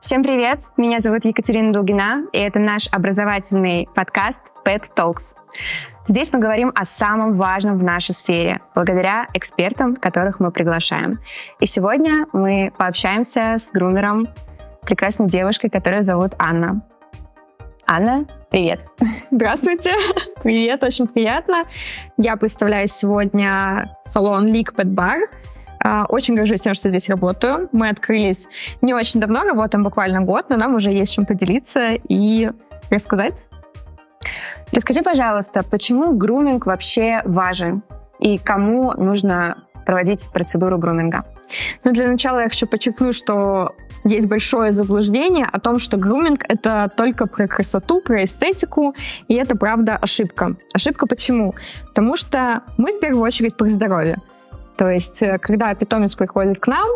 Всем привет! Меня зовут Екатерина Долгина, и это наш образовательный подкаст Pet Talks. Здесь мы говорим о самом важном в нашей сфере, благодаря экспертам, которых мы приглашаем. И сегодня мы пообщаемся с грумером, прекрасной девушкой, которая зовут Анна. Анна, привет. Здравствуйте. Привет, очень приятно. Я представляю сегодня салон Leak Pet Bar. А, очень горжусь тем, что здесь работаю. Мы открылись не очень давно, работаем буквально год, но нам уже есть чем поделиться и рассказать. Расскажи, пожалуйста, почему груминг вообще важен и кому нужно проводить процедуру груминга? Ну, для начала я хочу подчеркнуть, что есть большое заблуждение о том, что груминг — это только про красоту, про эстетику, и это, правда, ошибка. Ошибка почему? Потому что мы в первую очередь про здоровье. То есть, э, когда питомец приходит к нам,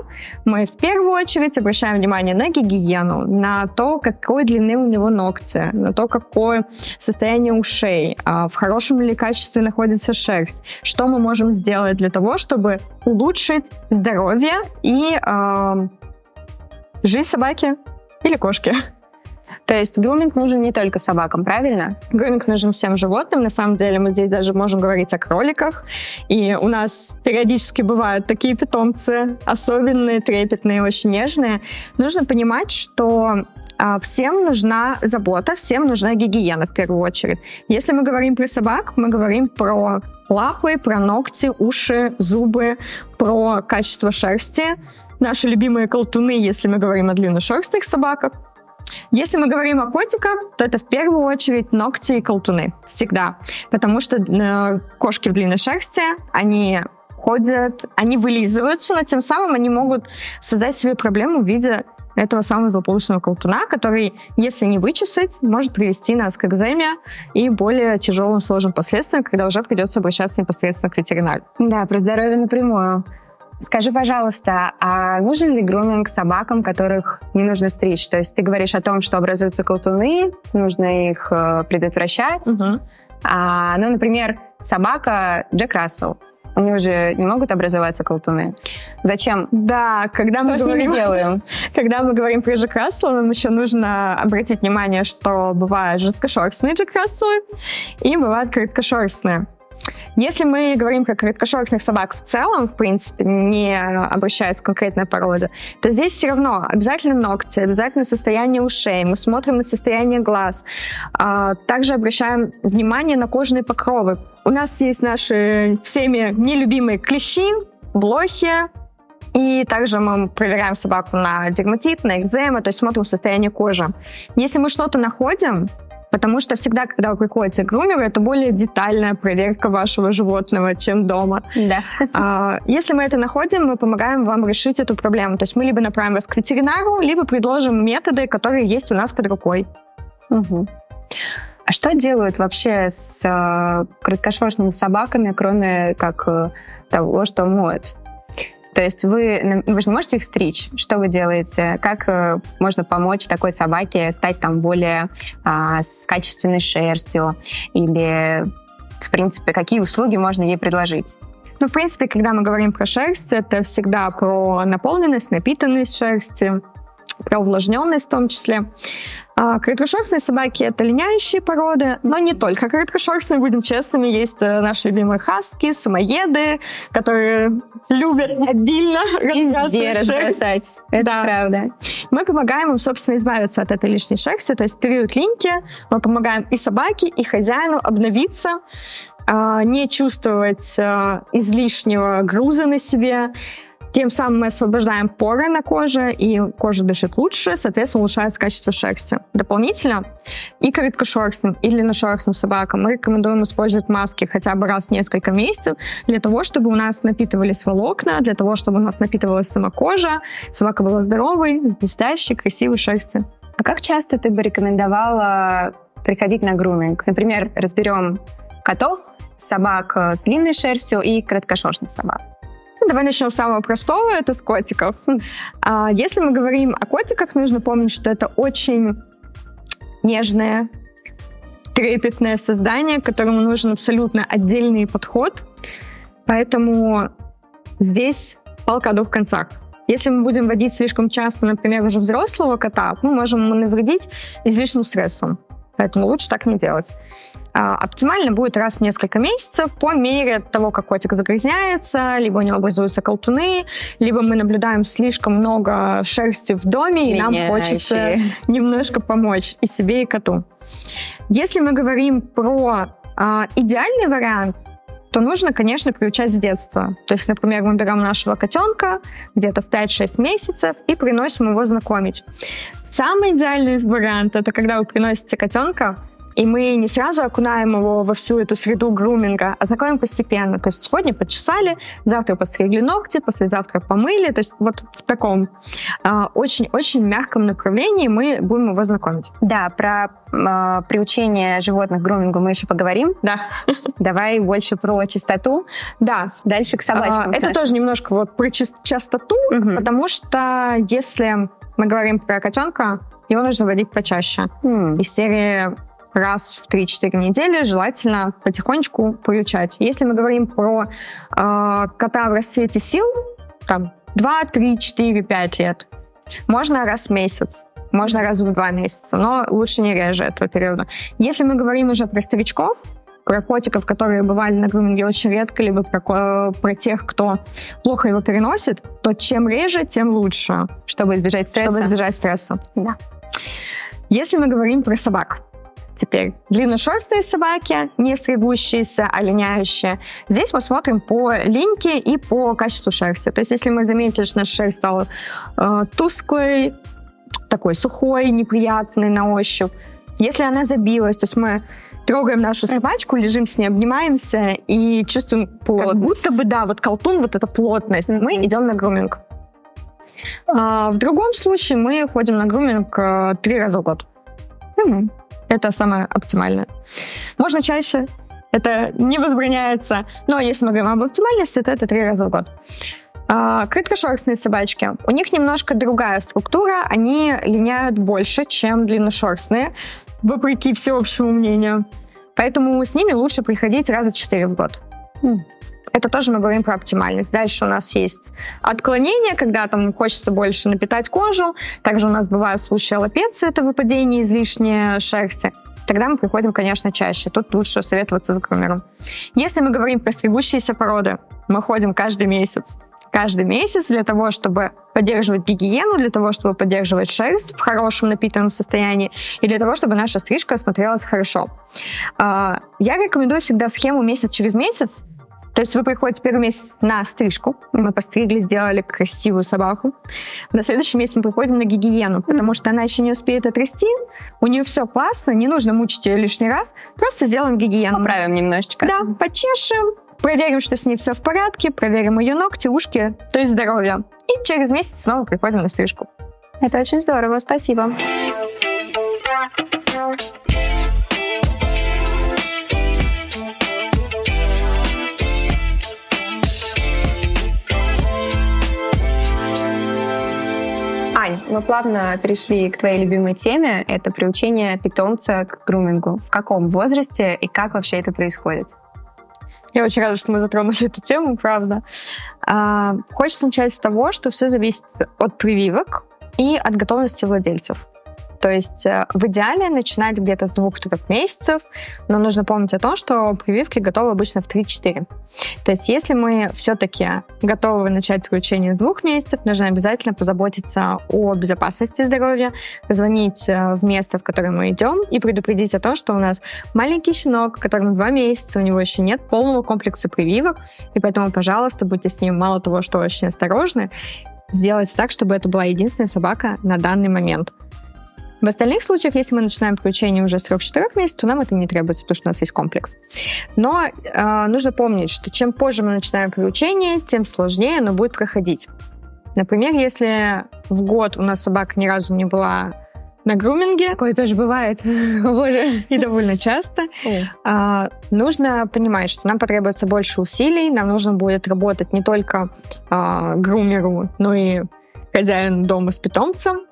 мы в первую очередь обращаем внимание на гигиену, на то, какой длины у него ногти, на то, какое состояние ушей, а в хорошем ли качестве находится шерсть, что мы можем сделать для того, чтобы улучшить здоровье и э, жизнь собаки или кошки. То есть груминг нужен не только собакам, правильно? Груминг нужен всем животным. На самом деле мы здесь даже можем говорить о кроликах. И у нас периодически бывают такие питомцы, особенные, трепетные, очень нежные. Нужно понимать, что а, всем нужна забота, всем нужна гигиена в первую очередь. Если мы говорим про собак, мы говорим про лапы, про ногти, уши, зубы, про качество шерсти. Наши любимые колтуны, если мы говорим о длинношерстных собаках. Если мы говорим о котиках, то это в первую очередь ногти и колтуны. Всегда. Потому что э, кошки в длинной шерсти, они ходят, они вылизываются, но тем самым они могут создать себе проблему в виде этого самого злополучного колтуна, который, если не вычесать, может привести нас к экземе и более тяжелым сложным последствиям, когда уже придется обращаться непосредственно к ветеринару. Да, про здоровье напрямую. Скажи, пожалуйста, а нужен ли груминг собакам, которых не нужно стричь? То есть ты говоришь о том, что образуются колтуны, нужно их э, предотвращать. Угу. А, ну, например, собака Джек Рассел. У него же не могут образоваться колтуны. Зачем? Да, когда что мы с говорим, ними делаем? Когда мы говорим про Джек Рассела, нам еще нужно обратить внимание, что бывают жесткошерстные Джек Расселы и бывают короткошерстные. Если мы говорим про короткошерстных собак в целом, в принципе, не обращаясь к конкретной породе, то здесь все равно обязательно ногти, обязательно состояние ушей, мы смотрим на состояние глаз. А, также обращаем внимание на кожные покровы. У нас есть наши всеми нелюбимые клещи, блохи, и также мы проверяем собаку на дерматит, на экзему, то есть смотрим состояние кожи. Если мы что-то находим, Потому что всегда, когда вы приходите к грумеру, это более детальная проверка вашего животного, чем дома. Да. А, если мы это находим, мы помогаем вам решить эту проблему. То есть мы либо направим вас к ветеринару, либо предложим методы, которые есть у нас под рукой. Угу. А что делают вообще с э, краткошерстными собаками, кроме как э, того, что моют? То есть вы, вы же можете их стричь. Что вы делаете? Как э, можно помочь такой собаке стать там более а, с качественной шерстью? Или, в принципе, какие услуги можно ей предложить? Ну, в принципе, когда мы говорим про шерсть, это всегда про наполненность, напитанность шерсти, про увлажненность в том числе. А, короткошерстные собаки — это линяющие породы, но не только короткошерстные, будем честными. Есть э, наши любимые хаски, самоеды, которые любят обильно Везде разбросать. Это да. правда. Мы помогаем им, собственно, избавиться от этой лишней шерсти. То есть период линьки мы помогаем и собаке, и хозяину обновиться, а, не чувствовать а, излишнего груза на себе, тем самым мы освобождаем поры на коже, и кожа дышит лучше, соответственно, улучшается качество шерсти. Дополнительно и короткошерстным, и длинношерстным собакам мы рекомендуем использовать маски хотя бы раз в несколько месяцев для того, чтобы у нас напитывались волокна, для того, чтобы у нас напитывалась сама кожа, собака была здоровой, с блестящей, красивой шерстью. А как часто ты бы рекомендовала приходить на груминг? Например, разберем котов, собак с длинной шерстью и короткошерстных собак. Ну, давай начнем с самого простого, это с котиков. А если мы говорим о котиках, нужно помнить, что это очень нежное, трепетное создание, которому нужен абсолютно отдельный подход. Поэтому здесь полка двух концах. Если мы будем водить слишком часто, например, уже взрослого кота, мы можем ему навредить излишним стрессом. Поэтому лучше так не делать. А, оптимально будет раз в несколько месяцев по мере того, как котик загрязняется, либо у него образуются колтуны, либо мы наблюдаем слишком много шерсти в доме, и нам хочется немножко помочь и себе, и коту. Если мы говорим про а, идеальный вариант, то нужно, конечно, приучать с детства. То есть, например, мы берем нашего котенка где-то в 5-6 месяцев и приносим его знакомить. Самый идеальный вариант — это когда вы приносите котенка и мы не сразу окунаем его во всю эту среду груминга, а знакомим постепенно. То есть сегодня почесали, завтра постригли ногти, послезавтра помыли. То есть вот в таком а, очень-очень мягком направлении мы будем его знакомить. Да, про э, приучение животных к грумингу мы еще поговорим. Да. Давай больше про чистоту. Да. Дальше к собачкам. А, это тоже немножко вот про частоту, угу. потому что если мы говорим про котенка, его нужно водить почаще. Mm. Из серии раз в 3-4 недели желательно потихонечку приучать. Если мы говорим про э, кота в расцвете сил, там 2, 3, 4, 5 лет, можно раз в месяц, можно раз в два месяца, но лучше не реже этого периода. Если мы говорим уже про старичков, про котиков, которые бывали на груминге очень редко, либо про, про тех, кто плохо его переносит, то чем реже, тем лучше. Чтобы избежать стресса. Чтобы избежать стресса. Да. Если мы говорим про собак, теперь длинношерстные собаки, не стригущиеся, а линяющие. Здесь мы смотрим по линьке и по качеству шерсти. То есть если мы заметили, что наша шерсть стала э, тусклой, такой сухой, неприятной на ощупь, если она забилась, то есть мы трогаем нашу собачку, лежим с ней, обнимаемся и чувствуем плотность. как будто бы, да, вот колтун, вот эта плотность. Mm-hmm. Мы идем на груминг. А, в другом случае мы ходим на груминг э, три раза в год. Mm-hmm. Это самое оптимальное. Можно чаще, это не возбраняется, но если мы говорим об оптимальности, то это три раза в год. А, краткошерстные собачки. У них немножко другая структура, они линяют больше, чем длинношерстные, вопреки всеобщему мнению. Поэтому с ними лучше приходить раза четыре в год. Это тоже мы говорим про оптимальность. Дальше у нас есть отклонение, когда там хочется больше напитать кожу. Также у нас бывают случаи аллопеции, это выпадение излишней шерсти. Тогда мы приходим, конечно, чаще. Тут лучше советоваться с грумером. Если мы говорим про стригущиеся породы, мы ходим каждый месяц. Каждый месяц для того, чтобы поддерживать гигиену, для того, чтобы поддерживать шерсть в хорошем напитанном состоянии и для того, чтобы наша стрижка смотрелась хорошо. А, я рекомендую всегда схему месяц через месяц, то есть вы приходите первый месяц на стрижку, мы постригли, сделали красивую собаку. На следующий месяц мы приходим на гигиену, потому что она еще не успеет отрасти, у нее все классно, не нужно мучить ее лишний раз, просто сделаем гигиену. Поправим немножечко. Да, почешем, проверим, что с ней все в порядке, проверим ее ногти, ушки, то есть здоровье. И через месяц снова приходим на стрижку. Это очень здорово, спасибо. Ань, мы плавно перешли к твоей любимой теме. Это приучение питомца к грумингу. В каком возрасте и как вообще это происходит? Я очень рада, что мы затронули эту тему, правда. А, хочется начать с того, что все зависит от прививок и от готовности владельцев. То есть э, в идеале начинать где-то с двух-трех месяцев, но нужно помнить о том, что прививки готовы обычно в 3-4. То есть если мы все-таки готовы начать приучение с двух месяцев, нужно обязательно позаботиться о безопасности здоровья, позвонить э, в место, в которое мы идем, и предупредить о том, что у нас маленький щенок, которому два месяца, у него еще нет полного комплекса прививок, и поэтому, пожалуйста, будьте с ним мало того, что очень осторожны, сделать так, чтобы это была единственная собака на данный момент. В остальных случаях, если мы начинаем приучение уже с 3-4 месяцев, то нам это не требуется, потому что у нас есть комплекс. Но э, нужно помнить, что чем позже мы начинаем приучение, тем сложнее оно будет проходить. Например, если в год у нас собака ни разу не была на груминге. Такое тоже бывает. Боже. И довольно часто. А, нужно понимать, что нам потребуется больше усилий, нам нужно будет работать не только а, грумеру, но и хозяину дома с питомцем,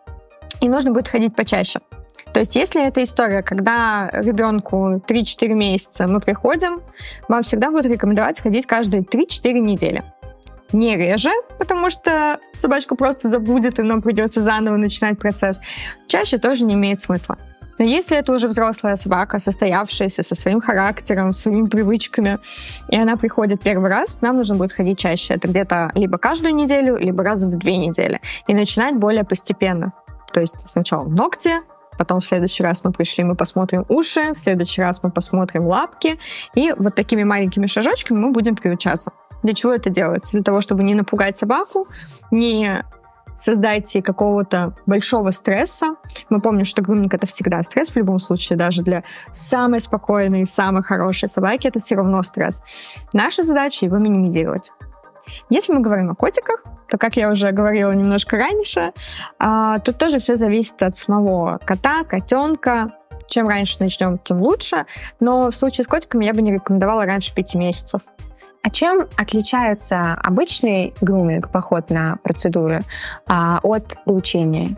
и нужно будет ходить почаще. То есть, если это история, когда ребенку 3-4 месяца мы приходим, вам всегда будут рекомендовать ходить каждые 3-4 недели. не реже, потому что собачка просто забудет, и нам придется заново начинать процесс, чаще тоже не имеет смысла. Но если это уже взрослая собака, состоявшаяся со своим характером, своими привычками, и она приходит первый раз, нам нужно будет ходить чаще. Это где-то либо каждую неделю, либо раз в две недели. И начинать более постепенно. То есть сначала ногти, потом в следующий раз мы пришли, мы посмотрим уши, в следующий раз мы посмотрим лапки, и вот такими маленькими шажочками мы будем приучаться. Для чего это делается? Для того, чтобы не напугать собаку, не создать какого-то большого стресса. Мы помним, что груминг — это всегда стресс в любом случае, даже для самой спокойной, самой хорошей собаки это все равно стресс. Наша задача — его минимизировать. Если мы говорим о котиках, то, как я уже говорила немножко раньше, а, тут тоже все зависит от самого кота, котенка. Чем раньше начнем, тем лучше. Но в случае с котиками я бы не рекомендовала раньше пяти месяцев. А чем отличается обычный груминг, поход на процедуры, а, от обучения?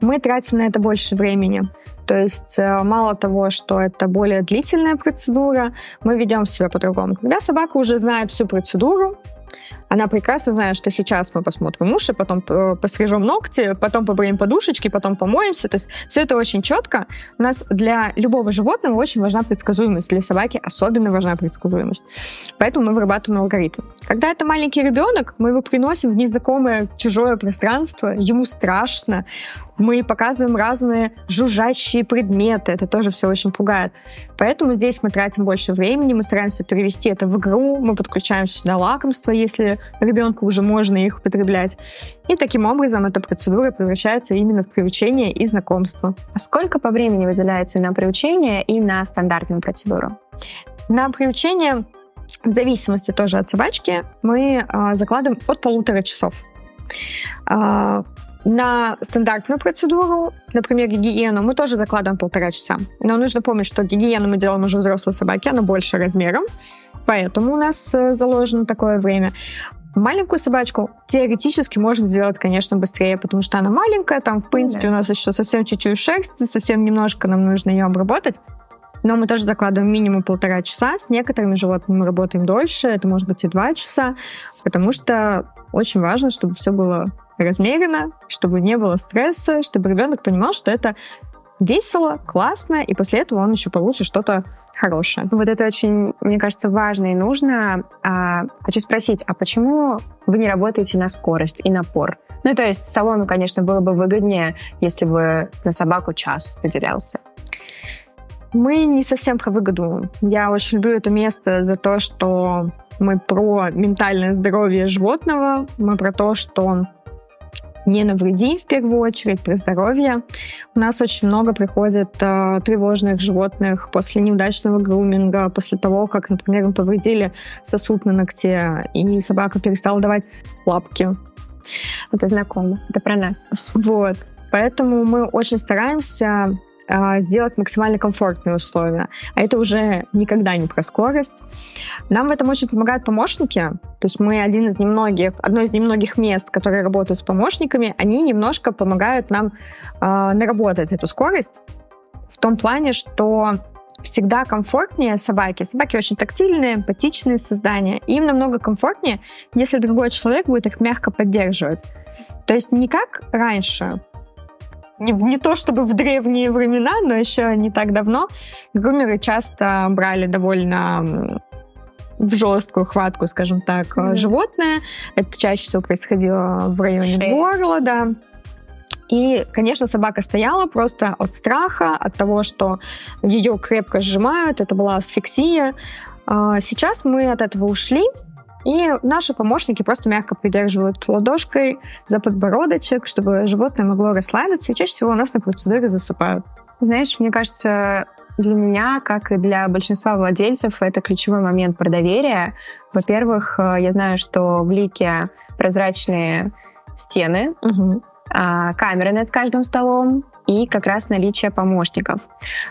Мы тратим на это больше времени. То есть э, мало того, что это более длительная процедура, мы ведем себя по-другому. Когда собака уже знает всю процедуру, она прекрасно знает, что сейчас мы посмотрим уши, потом пострижем ногти, потом побреем подушечки, потом помоемся. То есть все это очень четко. У нас для любого животного очень важна предсказуемость. Для собаки особенно важна предсказуемость. Поэтому мы вырабатываем алгоритм. Когда это маленький ребенок, мы его приносим в незнакомое чужое пространство, ему страшно. Мы показываем разные жужжащие предметы. Это тоже все очень пугает. Поэтому здесь мы тратим больше времени, мы стараемся перевести это в игру, мы подключаем сюда лакомство, если ребенку уже можно их употреблять. И таким образом эта процедура превращается именно в приучение и знакомство. А сколько по времени выделяется на приучение и на стандартную процедуру? На приучение, в зависимости тоже от собачки, мы а, закладываем от полутора часов. А, на стандартную процедуру, например, гигиену, мы тоже закладываем полтора часа. Но нужно помнить, что гигиену мы делаем уже взрослой собаке, она больше размером, поэтому у нас э, заложено такое время. Маленькую собачку теоретически можно сделать, конечно, быстрее, потому что она маленькая, там, в принципе, да. у нас еще совсем чуть-чуть шерсти, совсем немножко нам нужно ее обработать. Но мы тоже закладываем минимум полтора часа. С некоторыми животными мы работаем дольше, это может быть и два часа, потому что очень важно, чтобы все было размеренно, чтобы не было стресса, чтобы ребенок понимал, что это весело, классно, и после этого он еще получит что-то хорошее. Вот это очень, мне кажется, важно и нужно. А, хочу спросить, а почему вы не работаете на скорость и напор? Ну, то есть салону, конечно, было бы выгоднее, если бы на собаку час выделялся. Мы не совсем про выгоду. Я очень люблю это место за то, что мы про ментальное здоровье животного, мы про то, что не навреди в первую очередь, при здоровье. У нас очень много приходит э, тревожных животных после неудачного груминга, после того, как, например, им повредили сосуд на ногте, и собака перестала давать лапки. Это знакомо, это про нас. Вот. Поэтому мы очень стараемся сделать максимально комфортные условия. А это уже никогда не про скорость. Нам в этом очень помогают помощники. То есть мы один из немногих, одно из немногих мест, которые работают с помощниками, они немножко помогают нам э, наработать эту скорость в том плане, что всегда комфортнее собаки. Собаки очень тактильные, эмпатичные создания. Им намного комфортнее, если другой человек будет их мягко поддерживать. То есть не как раньше, не, не то чтобы в древние времена, но еще не так давно, грумеры часто брали довольно в жесткую хватку, скажем так, mm-hmm. животное. Это чаще всего происходило в районе Шея. горла, да. И, конечно, собака стояла просто от страха, от того, что ее крепко сжимают. Это была асфиксия. А, сейчас мы от этого ушли, и наши помощники просто мягко придерживают ладошкой за подбородочек, чтобы животное могло расслабиться, и чаще всего у нас на процедуре засыпают. Знаешь, мне кажется, для меня, как и для большинства владельцев, это ключевой момент про доверие. Во-первых, э, я знаю, что в Лике прозрачные стены, угу. камеры над каждым столом, и как раз наличие помощников.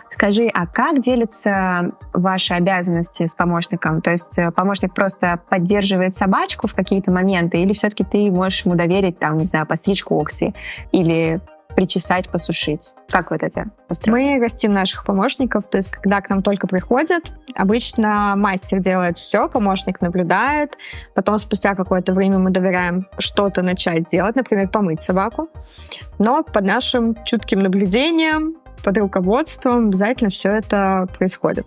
Скажи, а как делятся ваши обязанности с помощником? То есть э, помощник просто поддерживает собачку в какие-то моменты, или все-таки ты можешь ему доверить, там, не знаю, постричь когти, или причесать, посушить? Как вот это устроено? Мы растим наших помощников, то есть когда к нам только приходят, обычно мастер делает все, помощник наблюдает, потом спустя какое-то время мы доверяем что-то начать делать, например, помыть собаку, но под нашим чутким наблюдением под руководством обязательно все это происходит.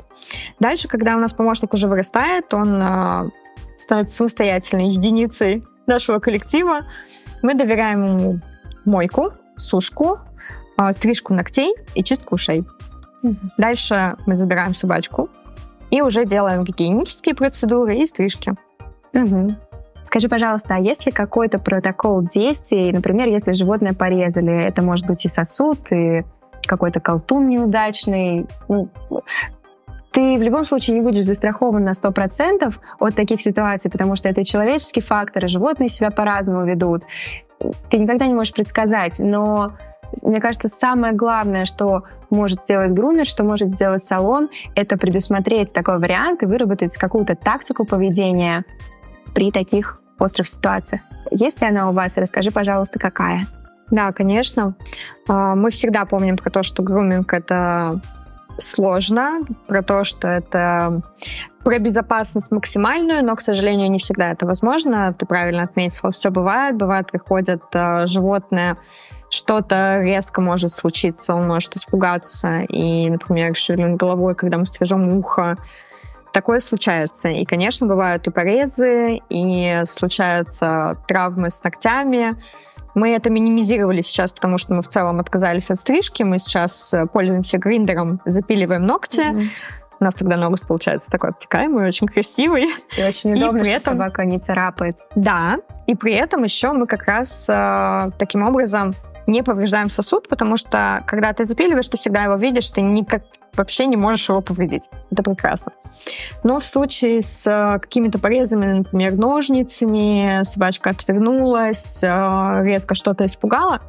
Дальше, когда у нас помощник уже вырастает, он э, становится самостоятельной единицей нашего коллектива, мы доверяем ему мойку, сушку, э, стрижку ногтей и чистку ушей. Mm-hmm. Дальше мы забираем собачку и уже делаем гигиенические процедуры и стрижки. Mm-hmm. Скажи, пожалуйста, а есть ли какой-то протокол действий, например, если животное порезали, это может быть и сосуд, и какой-то колтун неудачный. Ну, ты в любом случае не будешь застрахован на 100% от таких ситуаций, потому что это человеческий фактор, и животные себя по-разному ведут. Ты никогда не можешь предсказать, но мне кажется, самое главное, что может сделать грумер, что может сделать салон, это предусмотреть такой вариант и выработать какую-то тактику поведения при таких острых ситуациях. Есть ли она у вас? Расскажи, пожалуйста, какая? Да, конечно. А, мы всегда помним про то, что груминг — это сложно, про то, что это про безопасность максимальную, но, к сожалению, не всегда это возможно. Ты правильно отметила, все бывает. Бывает, приходят э, животные, что-то резко может случиться, он может испугаться и, например, шевельнуть головой, когда мы стрижем ухо. Такое случается. И, конечно, бывают и порезы, и случаются травмы с ногтями. Мы это минимизировали сейчас, потому что мы в целом отказались от стрижки. Мы сейчас э, пользуемся гриндером, запиливаем ногти. Mm-hmm. У нас тогда ноготь получается такой обтекаемый, очень красивый. И очень удобно, и при что собака не царапает. Да, и при этом еще мы как раз э, таким образом не повреждаем сосуд, потому что когда ты запиливаешь, ты всегда его видишь, ты никак вообще не можешь его повредить. Это прекрасно. Но в случае с э, какими-то порезами, например, ножницами, собачка отвернулась, э, резко что-то испугала,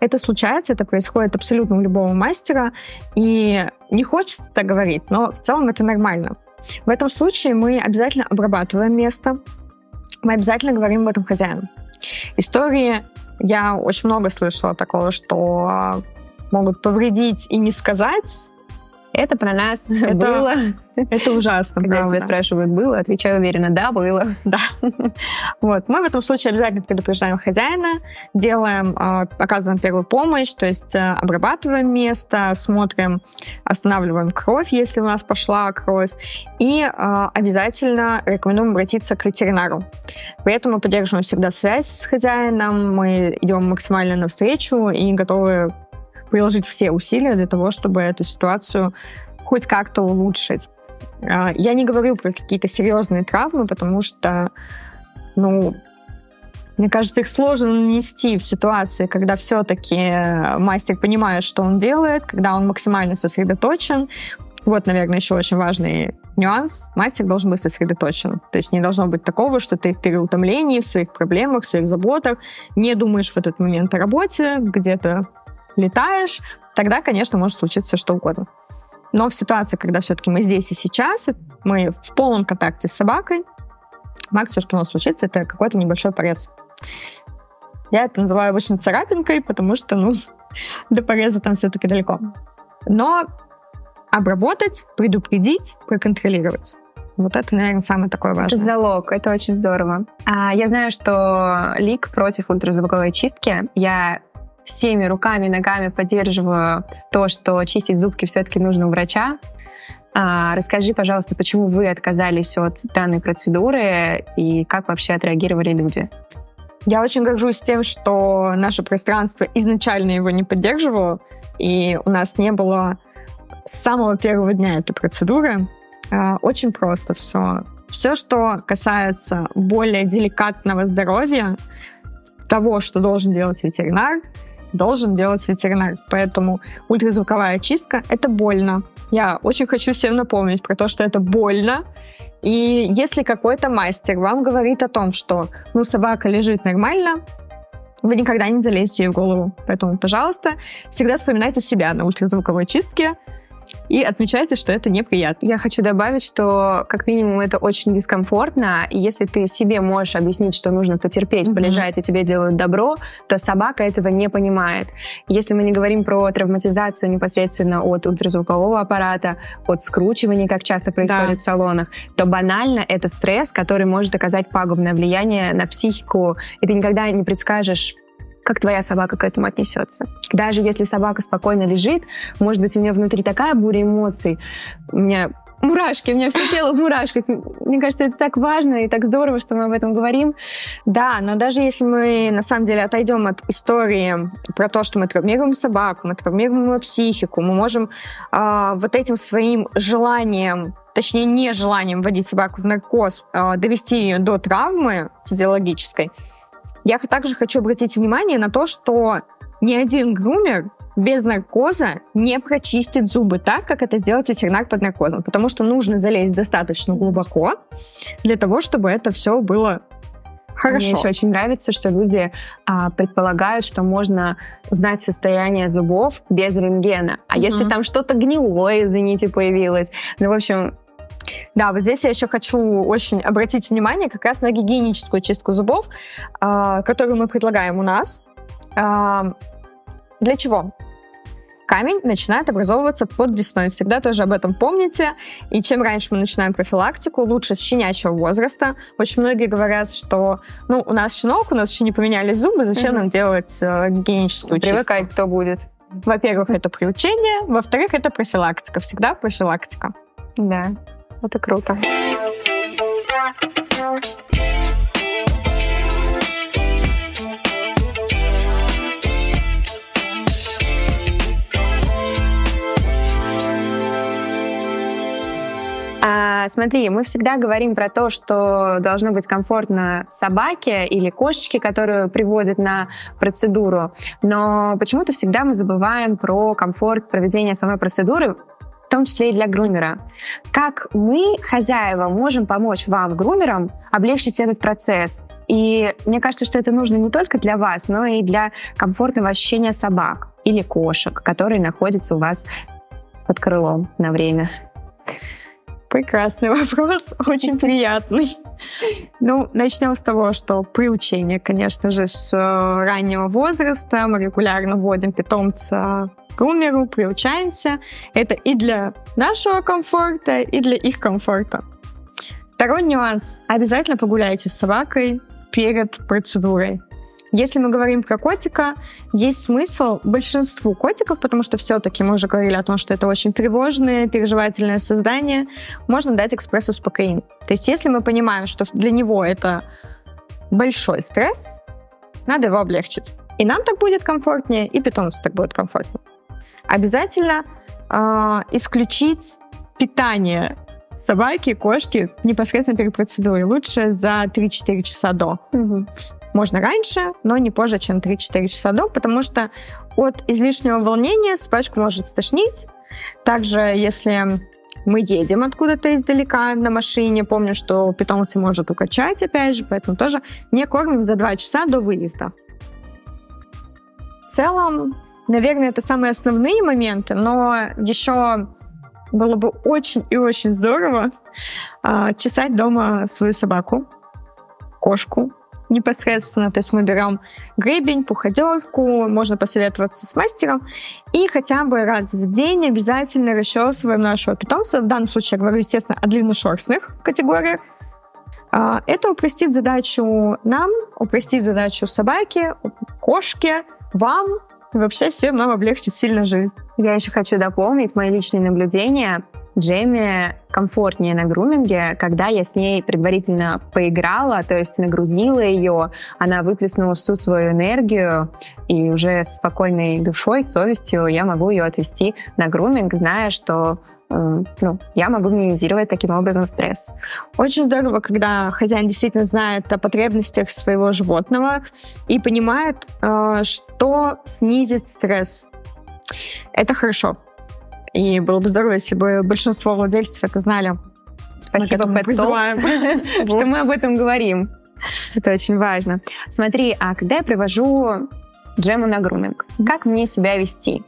это случается, это происходит абсолютно у любого мастера, и не хочется так говорить, но в целом это нормально. В этом случае мы обязательно обрабатываем место, мы обязательно говорим об этом хозяину. Истории я очень много слышала такого, что могут повредить и не сказать, это про нас это, было. Это ужасно, Когда правда. тебя спрашивают, было, отвечаю уверенно, да, было. Да. Вот. Мы в этом случае обязательно предупреждаем хозяина, делаем, а, оказываем первую помощь, то есть э, обрабатываем место, смотрим, останавливаем кровь, если у нас пошла кровь, и а, обязательно рекомендуем обратиться к ветеринару. При этом мы поддерживаем всегда связь с хозяином, мы идем максимально навстречу и готовы приложить все усилия для того, чтобы эту ситуацию хоть как-то улучшить. А, я не говорю про какие-то серьезные травмы, потому что, ну, мне кажется, их сложно нанести в ситуации, когда все-таки мастер понимает, что он делает, когда он максимально сосредоточен. Вот, наверное, еще очень важный нюанс. Мастер должен быть сосредоточен. То есть не должно быть такого, что ты в переутомлении, в своих проблемах, в своих заботах, не думаешь в этот момент о работе, где-то летаешь, тогда, конечно, может случиться что угодно. Но в ситуации, когда все-таки мы здесь и сейчас, мы в полном контакте с собакой, максимум, что у нас случится, это какой-то небольшой порез. Я это называю обычно царапинкой, потому что, ну, до пореза там все-таки далеко. Но обработать, предупредить, проконтролировать. Вот это, наверное, самое такое важное. Залог, это очень здорово. А, я знаю, что лик против ультразвуковой чистки. Я всеми руками и ногами поддерживаю то, что чистить зубки все-таки нужно у врача. А, расскажи, пожалуйста, почему вы отказались от данной процедуры и как вообще отреагировали люди? Я очень горжусь тем, что наше пространство изначально его не поддерживало, и у нас не было с самого первого дня этой процедуры. А, очень просто все. Все, что касается более деликатного здоровья, того, что должен делать ветеринар, должен делать ветеринар. Поэтому ультразвуковая чистка — это больно. Я очень хочу всем напомнить про то, что это больно. И если какой-то мастер вам говорит о том, что ну, собака лежит нормально, вы никогда не залезете ей в голову. Поэтому, пожалуйста, всегда вспоминайте себя на ультразвуковой чистке и отмечайте, что это неприятно. Я хочу добавить, что как минимум это очень дискомфортно, и если ты себе можешь объяснить, что нужно потерпеть, mm-hmm. полежать, и тебе делают добро, то собака этого не понимает. Если мы не говорим про травматизацию непосредственно от ультразвукового аппарата, от скручивания, как часто происходит да. в салонах, то банально это стресс, который может оказать пагубное влияние на психику, и ты никогда не предскажешь, как твоя собака к этому отнесется. Даже если собака спокойно лежит, может быть, у нее внутри такая буря эмоций. У меня мурашки, у меня все тело в мурашках. Мне кажется, это так важно и так здорово, что мы об этом говорим. Да, но даже если мы на самом деле отойдем от истории про то, что мы травмируем собаку, мы травмируем ее психику, мы можем э, вот этим своим желанием точнее, нежеланием вводить собаку в наркоз, э, довести ее до травмы физиологической, я также хочу обратить внимание на то, что ни один грумер без наркоза не прочистит зубы так, как это сделает ветеринар под наркозом, потому что нужно залезть достаточно глубоко для того, чтобы это все было Хорошо. Мне еще очень нравится, что люди а, предполагают, что можно узнать состояние зубов без рентгена. А угу. если там что-то гнилое, извините, появилось? Ну, в общем, да, вот здесь я еще хочу очень обратить внимание как раз на гигиеническую чистку зубов, а, которую мы предлагаем у нас. А, для чего? камень начинает образовываться под десной. Всегда тоже об этом помните. И чем раньше мы начинаем профилактику, лучше с щенячьего возраста. Очень многие говорят, что ну, у нас щенок, у нас еще не поменялись зубы, зачем mm-hmm. нам делать э, гигиеническую чистку? Привыкать кто будет. Во-первых, это приучение. Во-вторых, это профилактика. Всегда профилактика. Да. Это круто. А, смотри, мы всегда говорим про то, что должно быть комфортно собаке или кошечке, которую привозят на процедуру, но почему-то всегда мы забываем про комфорт проведения самой процедуры, в том числе и для грумера. Как мы, хозяева, можем помочь вам, грумерам, облегчить этот процесс? И мне кажется, что это нужно не только для вас, но и для комфортного ощущения собак или кошек, которые находятся у вас под крылом на время. Прекрасный вопрос, очень приятный. Ну, начнем с того, что приучение, конечно же, с э, раннего возраста. Мы регулярно вводим питомца грумеру, приучаемся. Это и для нашего комфорта, и для их комфорта. Второй нюанс. Обязательно погуляйте с собакой перед процедурой. Если мы говорим про котика, есть смысл большинству котиков, потому что все-таки мы уже говорили о том, что это очень тревожное, переживательное создание, можно дать экспресс-успокоение. То есть если мы понимаем, что для него это большой стресс, надо его облегчить. И нам так будет комфортнее, и питомцу так будет комфортнее обязательно э, исключить питание собаки, кошки непосредственно перед процедурой. Лучше за 3-4 часа до. Угу. Можно раньше, но не позже, чем 3-4 часа до, потому что от излишнего волнения собачку может стошнить. Также, если мы едем откуда-то издалека на машине, помню, что питомцы может укачать, опять же, поэтому тоже не кормим за 2 часа до выезда. В целом, Наверное, это самые основные моменты, но еще было бы очень и очень здорово э, чесать дома свою собаку, кошку непосредственно. То есть мы берем гребень, пуходерку, можно посоветоваться с мастером, и хотя бы раз в день обязательно расчесываем нашего питомца. В данном случае я говорю, естественно, о длинношерстных категориях. Э, это упростит задачу нам, упростит задачу собаке, кошке, вам, вообще всем нам облегчит сильно жизнь. Я еще хочу дополнить мои личные наблюдения. Джейми комфортнее на груминге, когда я с ней предварительно поиграла, то есть нагрузила ее, она выплеснула всю свою энергию, и уже с спокойной душой, совестью я могу ее отвести на груминг, зная, что ну, я могу минимизировать таким образом стресс. Очень здорово, когда хозяин действительно знает о потребностях своего животного и понимает, э, что снизит стресс. Это хорошо. И было бы здорово, если бы большинство владельцев это знали. Спасибо, Pet что мы об этом говорим. Это очень важно. Смотри, а когда я привожу Джему на груминг, как мне себя вести?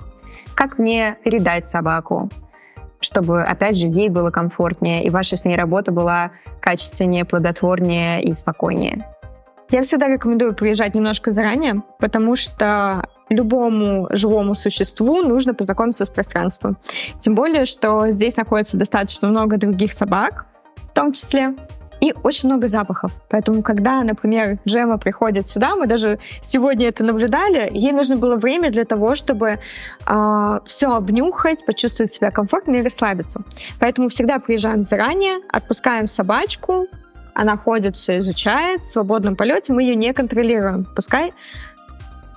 Как мне передать собаку? чтобы, опять же, ей было комфортнее, и ваша с ней работа была качественнее, плодотворнее и спокойнее? Я всегда рекомендую приезжать немножко заранее, потому что любому живому существу нужно познакомиться с пространством. Тем более, что здесь находится достаточно много других собак, в том числе, и очень много запахов. Поэтому, когда, например, Джема приходит сюда, мы даже сегодня это наблюдали, ей нужно было время для того, чтобы э, а, все обнюхать, почувствовать себя комфортно и расслабиться. Поэтому всегда приезжаем заранее, отпускаем собачку, она ходит, все изучает, в свободном полете мы ее не контролируем. Пускай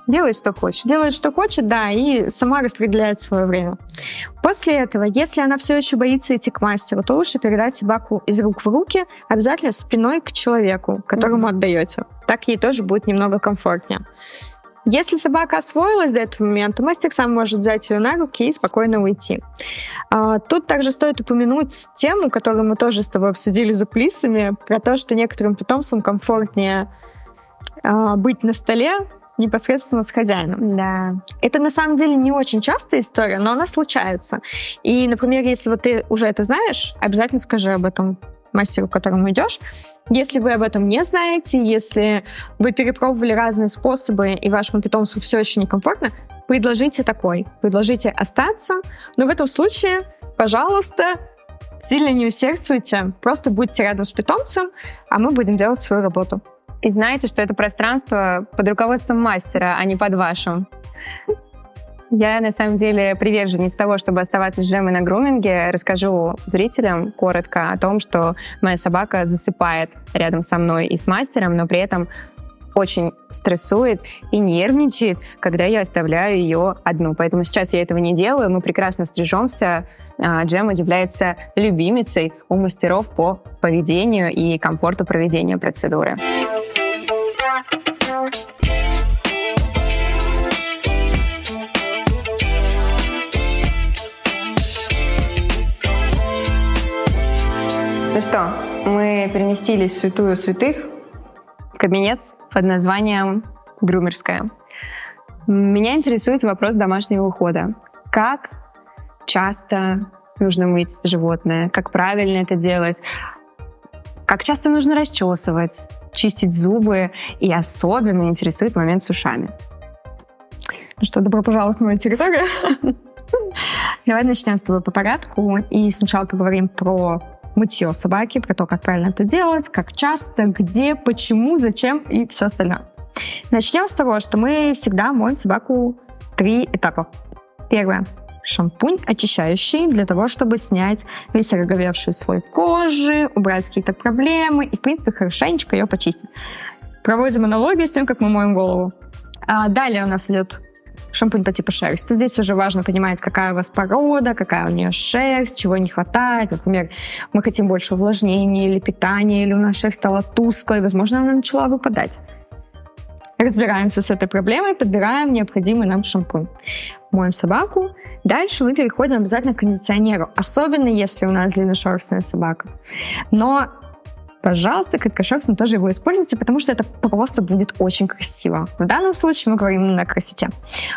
Делает, что хочет. Делает, что хочет, да, и сама распределяет свое время. После этого, если она все еще боится идти к мастеру, то лучше передать собаку из рук в руки, обязательно спиной к человеку, которому mm-hmm. отдаете. Так ей тоже будет немного комфортнее. Если собака освоилась до этого момента, мастер сам может взять ее на руки и спокойно уйти. А, тут также стоит упомянуть тему, которую мы тоже с тобой обсудили за кулисами, про то, что некоторым питомцам комфортнее а, быть на столе, непосредственно с хозяином. Да. Это на самом деле не очень частая история, но она случается. И, например, если вот ты уже это знаешь, обязательно скажи об этом мастеру, к которому идешь. Если вы об этом не знаете, если вы перепробовали разные способы и вашему питомцу все еще некомфортно, предложите такой. Предложите остаться, но в этом случае, пожалуйста, сильно не усердствуйте, просто будьте рядом с питомцем, а мы будем делать свою работу. И знаете, что это пространство под руководством мастера, а не под вашим. Я, на самом деле, приверженец того, чтобы оставаться с Джемой на груминге. Расскажу зрителям коротко о том, что моя собака засыпает рядом со мной и с мастером, но при этом очень стрессует и нервничает, когда я оставляю ее одну. Поэтому сейчас я этого не делаю, мы прекрасно стрижемся. А, Джема является любимицей у мастеров по поведению и комфорту проведения процедуры. Ну что, мы переместились в святую святых, кабинет под названием «Грумерская». Меня интересует вопрос домашнего ухода. Как часто нужно мыть животное? Как правильно это делать? Как часто нужно расчесывать, чистить зубы? И особенно интересует момент с ушами. Ну что, добро пожаловать на мою территорию. Давай начнем с тобой по порядку. И сначала поговорим про мытье собаки, про то, как правильно это делать, как часто, где, почему, зачем и все остальное. Начнем с того, что мы всегда моем собаку три этапа. Первое шампунь очищающий для того, чтобы снять весь роговевший слой кожи, убрать какие-то проблемы и, в принципе, хорошенечко ее почистить. Проводим аналогию с тем, как мы моем голову. А далее у нас идет шампунь по типу шерсти. Здесь уже важно понимать, какая у вас порода, какая у нее шерсть, чего не хватает. Например, мы хотим больше увлажнения или питания, или у нас шерсть стала тусклой, возможно, она начала выпадать. Разбираемся с этой проблемой, подбираем необходимый нам шампунь. Моем собаку. Дальше мы переходим обязательно к кондиционеру, особенно если у нас длинношерстная собака. Но пожалуйста, краткошерстно тоже его используйте, потому что это просто будет очень красиво. В данном случае мы говорим именно о красоте.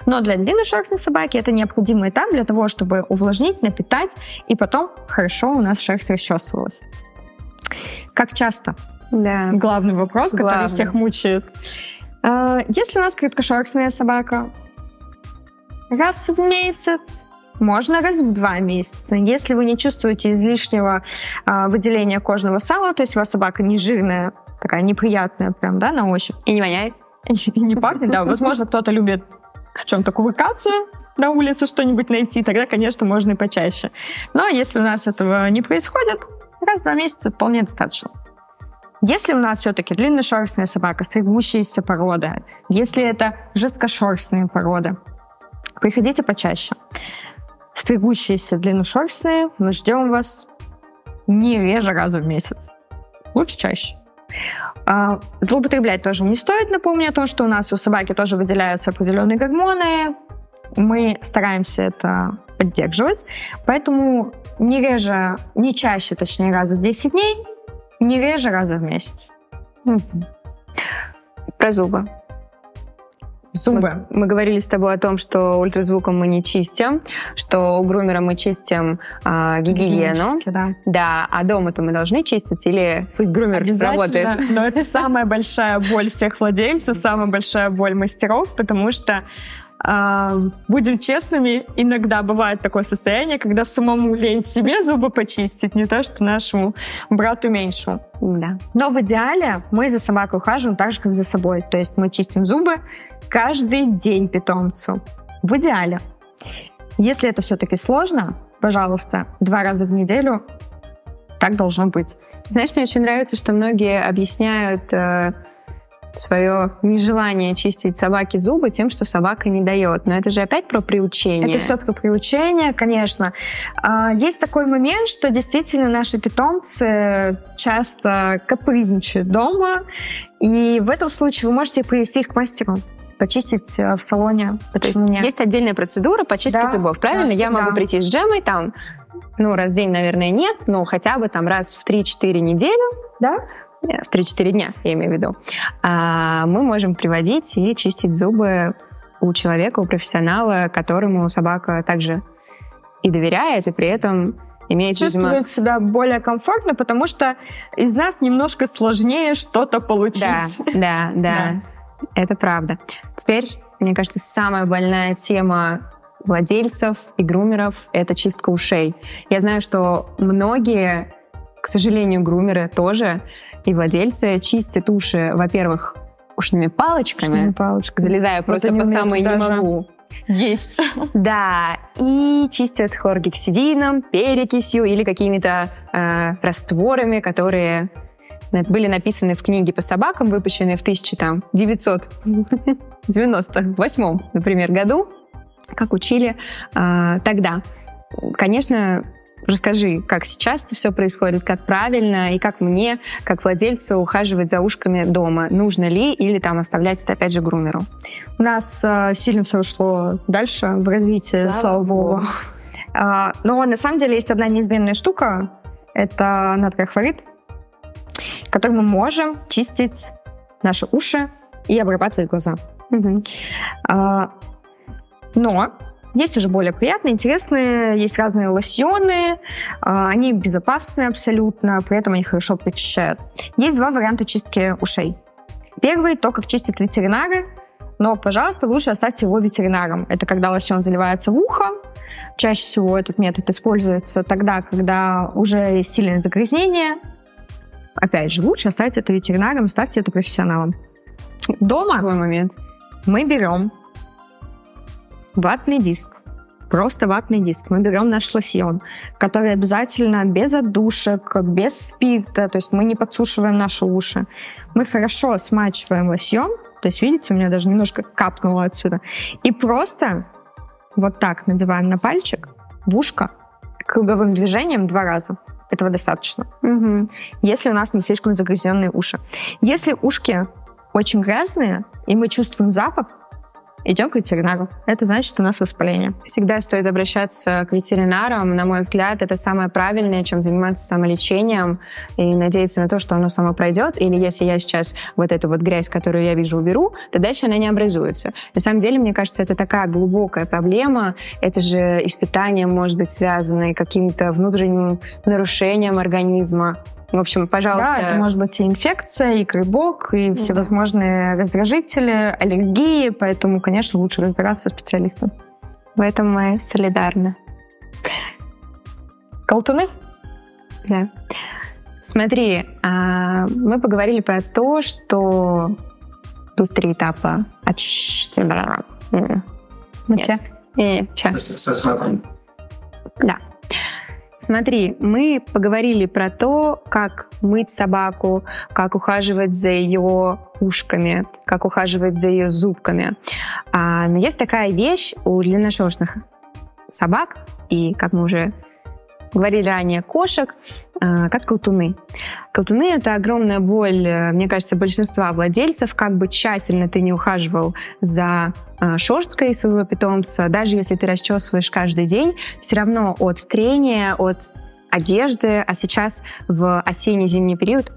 Но для длинношерстной собаки это необходимый этап для того, чтобы увлажнить, напитать, и потом хорошо у нас шерсть расчесывалась. Как часто? Да. Главный вопрос, Главный. который всех мучает. А, если у нас краткошерстная собака, раз в месяц, можно раз в два месяца. Если вы не чувствуете излишнего э, выделения кожного сала, то есть у вас собака не жирная, такая неприятная прям, да, на ощупь. И не воняет. И не пахнет, да. Возможно, кто-то любит в чем-то кувыркаться на улице что-нибудь найти, тогда, конечно, можно и почаще. Но если у нас этого не происходит, раз в два месяца вполне достаточно. Если у нас все-таки длинношерстная собака, стригущаяся порода, если это жесткошерстные породы, приходите почаще стригущиеся длинношерстные, мы ждем вас не реже раза в месяц. Лучше чаще. А, злоупотреблять тоже не стоит. Напомню том, что у нас у собаки тоже выделяются определенные гормоны. Мы стараемся это поддерживать. Поэтому не реже, не чаще, точнее, раза в 10 дней, не реже раза в месяц. Про зубы. Зубы. Мы, мы говорили с тобой о том, что ультразвуком мы не чистим, что у грумера мы чистим а, гигиену. Да. да, а дома-то мы должны чистить или пусть грумер работает? Но это самая большая боль всех владельцев, самая большая боль мастеров, потому что будем честными, иногда бывает такое состояние, когда самому лень себе зубы почистить, не то что нашему брату меньшему. Да. Но в идеале мы за собакой ухаживаем так же, как за собой. То есть мы чистим зубы каждый день питомцу. В идеале. Если это все-таки сложно, пожалуйста, два раза в неделю так должно быть. Знаешь, мне очень нравится, что многие объясняют э, свое нежелание чистить собаке зубы тем, что собака не дает. Но это же опять про приучение. Это все про приучение, конечно. А, есть такой момент, что действительно наши питомцы часто капризничают дома, и в этом случае вы можете привести их к мастеру почистить э, в салоне. То есть нет? есть отдельная процедура почистки да, зубов, правильно? Да, Я могу прийти с джемой там, ну, раз в день, наверное, нет, но хотя бы там раз в 3-4 недели, да, в 3-4 дня, я имею в виду, а мы можем приводить и чистить зубы у человека, у профессионала, которому собака также и доверяет, и при этом имеет, Чувствует видимо... себя более комфортно, потому что из нас немножко сложнее что-то получить. Да, да, да, да. Это правда. Теперь, мне кажется, самая больная тема владельцев и грумеров — это чистка ушей. Я знаю, что многие, к сожалению, грумеры тоже и владельцы чистят уши, во-первых, ушными палочками. Ушными палочками. Залезаю просто по самой не могу. Есть. Да, и чистят хлоргексидином, перекисью или какими-то э, растворами, которые были написаны в книге по собакам, выпущенной в 1998, например, году, как учили э, тогда. Конечно, Расскажи, как сейчас это все происходит, как правильно и как мне, как владельцу, ухаживать за ушками дома. Нужно ли или там оставлять это опять же грумеру? У нас э, сильно все ушло дальше в развитии, слава, слава богу. богу. А, но на самом деле есть одна неизменная штука. Это натрий которой мы можем чистить наши уши и обрабатывать глаза. Угу. А, но есть уже более приятные, интересные, есть разные лосьоны, а, они безопасны абсолютно, при этом они хорошо прочищают. Есть два варианта чистки ушей. Первый, то, как чистят ветеринары, но, пожалуйста, лучше оставьте его ветеринаром. Это когда лосьон заливается в ухо. Чаще всего этот метод используется тогда, когда уже есть сильное загрязнение. Опять же, лучше оставить это ветеринаром, ставьте это профессионалом. Дома Какой момент? мы берем ватный диск. Просто ватный диск. Мы берем наш лосьон, который обязательно без отдушек, без спирта, то есть мы не подсушиваем наши уши. Мы хорошо смачиваем лосьон, то есть, видите, у меня даже немножко капнуло отсюда. И просто вот так надеваем на пальчик в ушко круговым движением два раза. Этого достаточно. Угу. Если у нас не слишком загрязненные уши. Если ушки очень грязные, и мы чувствуем запах, идем к ветеринару. Это значит, что у нас воспаление. Всегда стоит обращаться к ветеринарам. На мой взгляд, это самое правильное, чем заниматься самолечением и надеяться на то, что оно само пройдет. Или если я сейчас вот эту вот грязь, которую я вижу, уберу, то дальше она не образуется. На самом деле, мне кажется, это такая глубокая проблема. Это же испытание может быть связано и каким-то внутренним нарушением организма. В общем, пожалуйста. Да, это может быть и инфекция, и грибок, и всевозможные да. раздражители, аллергии, поэтому, конечно, лучше разбираться с специалистом. В этом мы солидарны. Колтуны? Да. Смотри, а, мы поговорили про то, что тут три этапа очищения. Нет. Нет. Со смаком. Да. Смотри, мы поговорили про то, как мыть собаку, как ухаживать за ее ушками, как ухаживать за ее зубками. А, но есть такая вещь у длинношерстных собак, и, как мы уже говорили ранее, кошек, а, как колтуны. Колтуны — это огромная боль, э, мне кажется, большинства владельцев. Как бы тщательно ты не ухаживал за а, шерсткой своего питомца, даже если ты расчесываешь каждый день, все равно от трения, от одежды, а сейчас в осенне-зимний период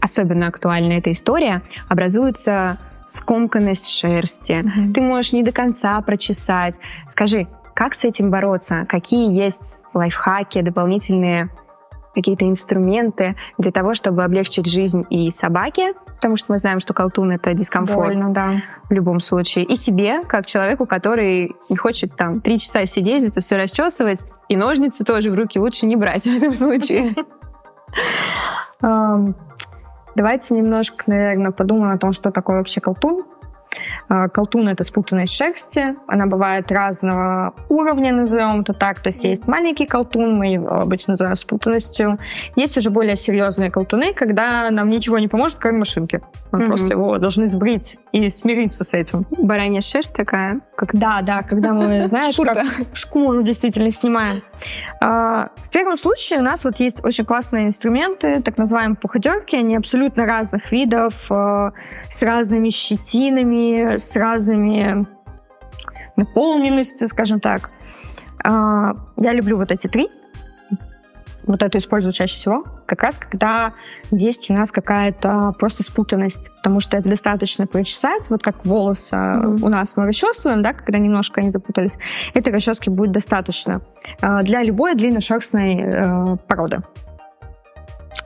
особенно актуальна эта история, образуются скомканность шерсти, mm-hmm. ты можешь не до конца прочесать. Скажи, как с этим бороться? Какие есть лайфхаки, дополнительные какие-то инструменты для того, чтобы облегчить жизнь и собаке, потому что мы знаем, что колтун — это дискомфорт Больно, да. в любом случае, и себе, как человеку, который не хочет там три часа сидеть, это все расчесывать, и ножницы тоже в руки лучше не брать в этом случае. Давайте немножко, наверное, подумаем о том, что такое вообще колтун. А, колтун — это спутанность шерсти. Она бывает разного уровня, назовем это так. То есть есть маленький колтун, мы его обычно называем спутанностью. Есть уже более серьезные колтуны, когда нам ничего не поможет, кроме машинки. Мы mm-hmm. просто его должны сбрить и смириться с этим. Баранья шерсть такая? Как... Да, да, когда мы, знаешь, как шкуру действительно снимаем. А, в первом случае у нас вот есть очень классные инструменты, так называемые пуходерки. Они абсолютно разных видов, а, с разными щетинами, с разными наполненностью, скажем так. А, я люблю вот эти три вот это использую чаще всего, как раз когда есть у нас какая-то просто спутанность, потому что это достаточно прочесать, вот как волосы mm-hmm. у нас мы расчесываем, да, когда немножко они запутались, этой расчески будет достаточно э, для любой длинношерстной э, породы.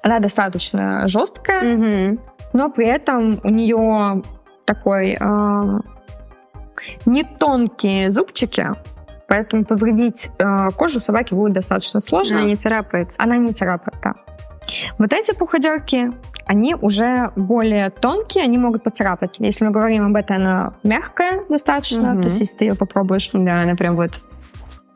Она достаточно жесткая, mm-hmm. но при этом у нее такой э, не тонкие зубчики, поэтому повредить э, кожу собаки будет достаточно сложно. Она не царапается. Она не царапает, да. Вот эти пуходерки, они уже более тонкие, они могут поцарапать. Если мы говорим об этом, она мягкая достаточно, угу. то есть если ты ее попробуешь. Да, она прям вот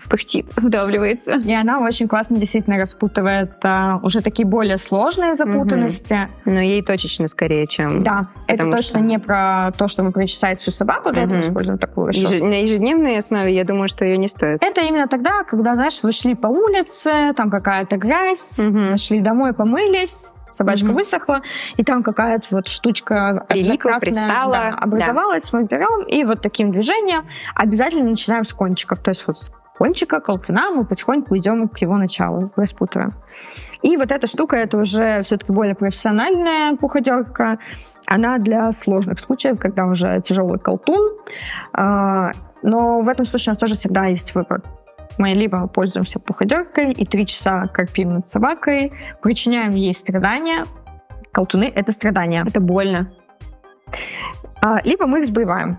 пыхтит, вдавливается. И она очень классно действительно распутывает а, уже такие более сложные запутанности. Угу. Но ей точечно скорее, чем... Да, это точно что... не про то, чтобы причесать всю собаку, для угу. этого используем такую расческу. Еж... На ежедневной основе, я думаю, что ее не стоит. Это именно тогда, когда, знаешь, вы шли по улице, там какая-то грязь, угу. шли домой, помылись, собачка mm-hmm. высохла, и там какая-то вот штучка Прилипла, пристала. Да, образовалась, да. мы берем, и вот таким движением обязательно начинаем с кончиков. То есть вот кончика, колпина, мы потихоньку идем к его началу, распутываем. И вот эта штука, это уже все-таки более профессиональная пуходерка. Она для сложных случаев, когда уже тяжелый колтун. А, но в этом случае у нас тоже всегда есть выбор. Мы либо пользуемся пуходеркой и три часа корпим над собакой, причиняем ей страдания. Колтуны — это страдания. Это больно. А, либо мы их сбриваем.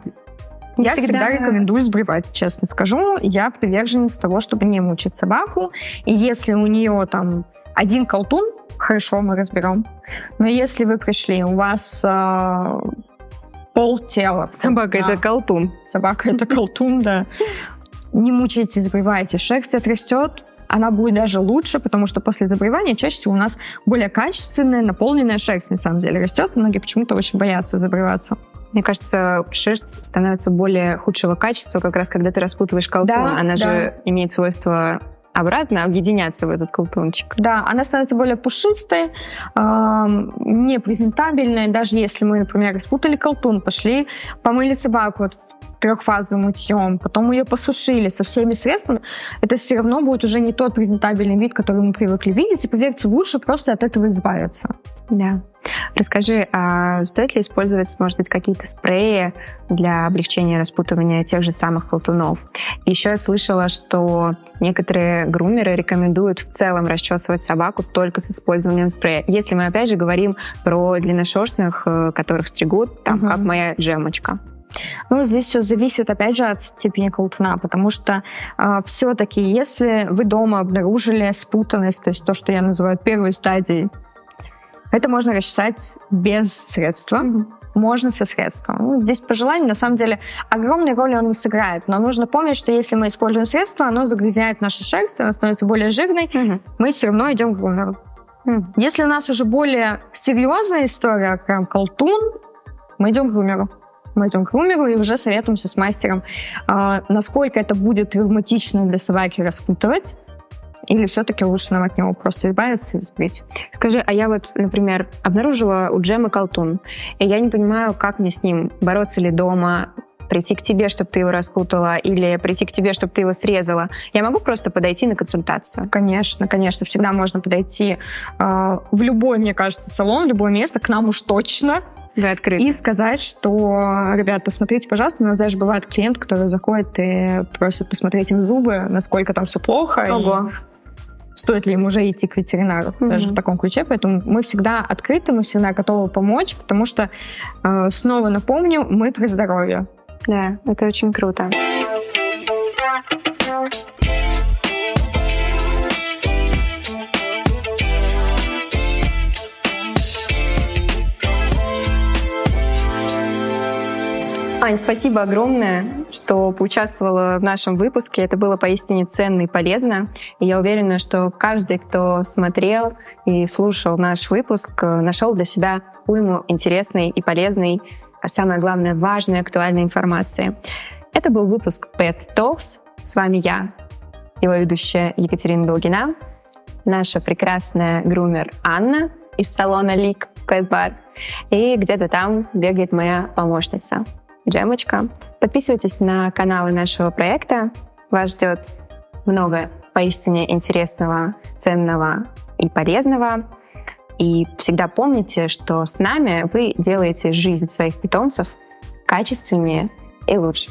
Я всегда, всегда рекомендую сбривать, честно скажу. Я приверженец того, чтобы не мучить собаку. И если у нее там один колтун, хорошо, мы разберем. Но если вы пришли, у вас э, пол тела. Собака да. это колтун. Собака это колтун, да. Не мучайте, забивайте. Шерсть отрастет, она будет даже лучше, потому что после забривания чаще всего у нас более качественная, наполненная шерсть, на самом деле, растет. Многие почему-то очень боятся забриваться. Мне кажется, шерсть становится более худшего качества, как раз когда ты распутываешь колтун. Да, она да. же имеет свойство обратно объединяться в этот колтунчик. Да, она становится более пушистой, э, непрезентабельной. Даже если мы, например, распутали колтун, пошли, помыли собаку вот трехфазным мытьем, потом ее посушили со всеми средствами, это все равно будет уже не тот презентабельный вид, который мы привыкли видеть, и поверьте, лучше просто от этого избавиться. Да. Расскажи, а стоит ли использовать, может быть, какие-то спреи для облегчения распутывания тех же самых колтунов? Еще я слышала, что некоторые грумеры рекомендуют в целом расчесывать собаку только с использованием спрея. Если мы опять же говорим про длинношерстных, э, которых стригут, там, угу. как моя джемочка. Ну, здесь все зависит, опять же, от степени колтуна, потому что э, а, все-таки, если вы дома обнаружили спутанность, то есть то, что я называю первой стадией, это можно расчесать без средства. Mm-hmm. Можно со средством. Ну, здесь по желанию, на самом деле, огромной роли он не сыграет. Но нужно помнить, что если мы используем средство, оно загрязняет нашу шерсть, она становится более жирной, mm-hmm. мы все равно идем к грумеру. Если у нас уже более серьезная история, прям колтун, мы идем к грумеру мы идем к грумеру и уже советуемся с мастером, а, насколько это будет травматично для собаки распутывать, или все-таки лучше нам от него просто избавиться и сбрить? Скажи, а я вот, например, обнаружила у Джема колтун, и я не понимаю, как мне с ним бороться ли дома, прийти к тебе, чтобы ты его распутала, или прийти к тебе, чтобы ты его срезала. Я могу просто подойти на консультацию? Конечно, конечно. Всегда можно подойти э, в любой, мне кажется, салон, в любое место, к нам уж точно Вы открыты. И сказать, что, ребят, посмотрите, пожалуйста, у нас даже бывает клиент, который заходит и просит посмотреть им зубы, насколько там все плохо. Ого. стоит ли им уже идти к ветеринару, Мгм. даже в таком ключе. Поэтому мы всегда открыты, мы всегда готовы помочь, потому что, э, снова напомню, мы про здоровье. Да, это очень круто. Ань, спасибо огромное, что поучаствовала в нашем выпуске. Это было поистине ценно и полезно. И я уверена, что каждый, кто смотрел и слушал наш выпуск, э, нашел для себя уйму интересной и полезной, а самое главное, важной, актуальной информации. Это был выпуск Pet Talks. С вами я, его ведущая Екатерина Долгина, наша прекрасная грумер Анна из салона Лик Pet Bar, и где-то там бегает моя помощница Джемочка. Подписывайтесь на каналы нашего проекта. Вас ждет много поистине интересного, ценного и полезного. И всегда помните, что с нами вы делаете жизнь своих питомцев качественнее и лучше.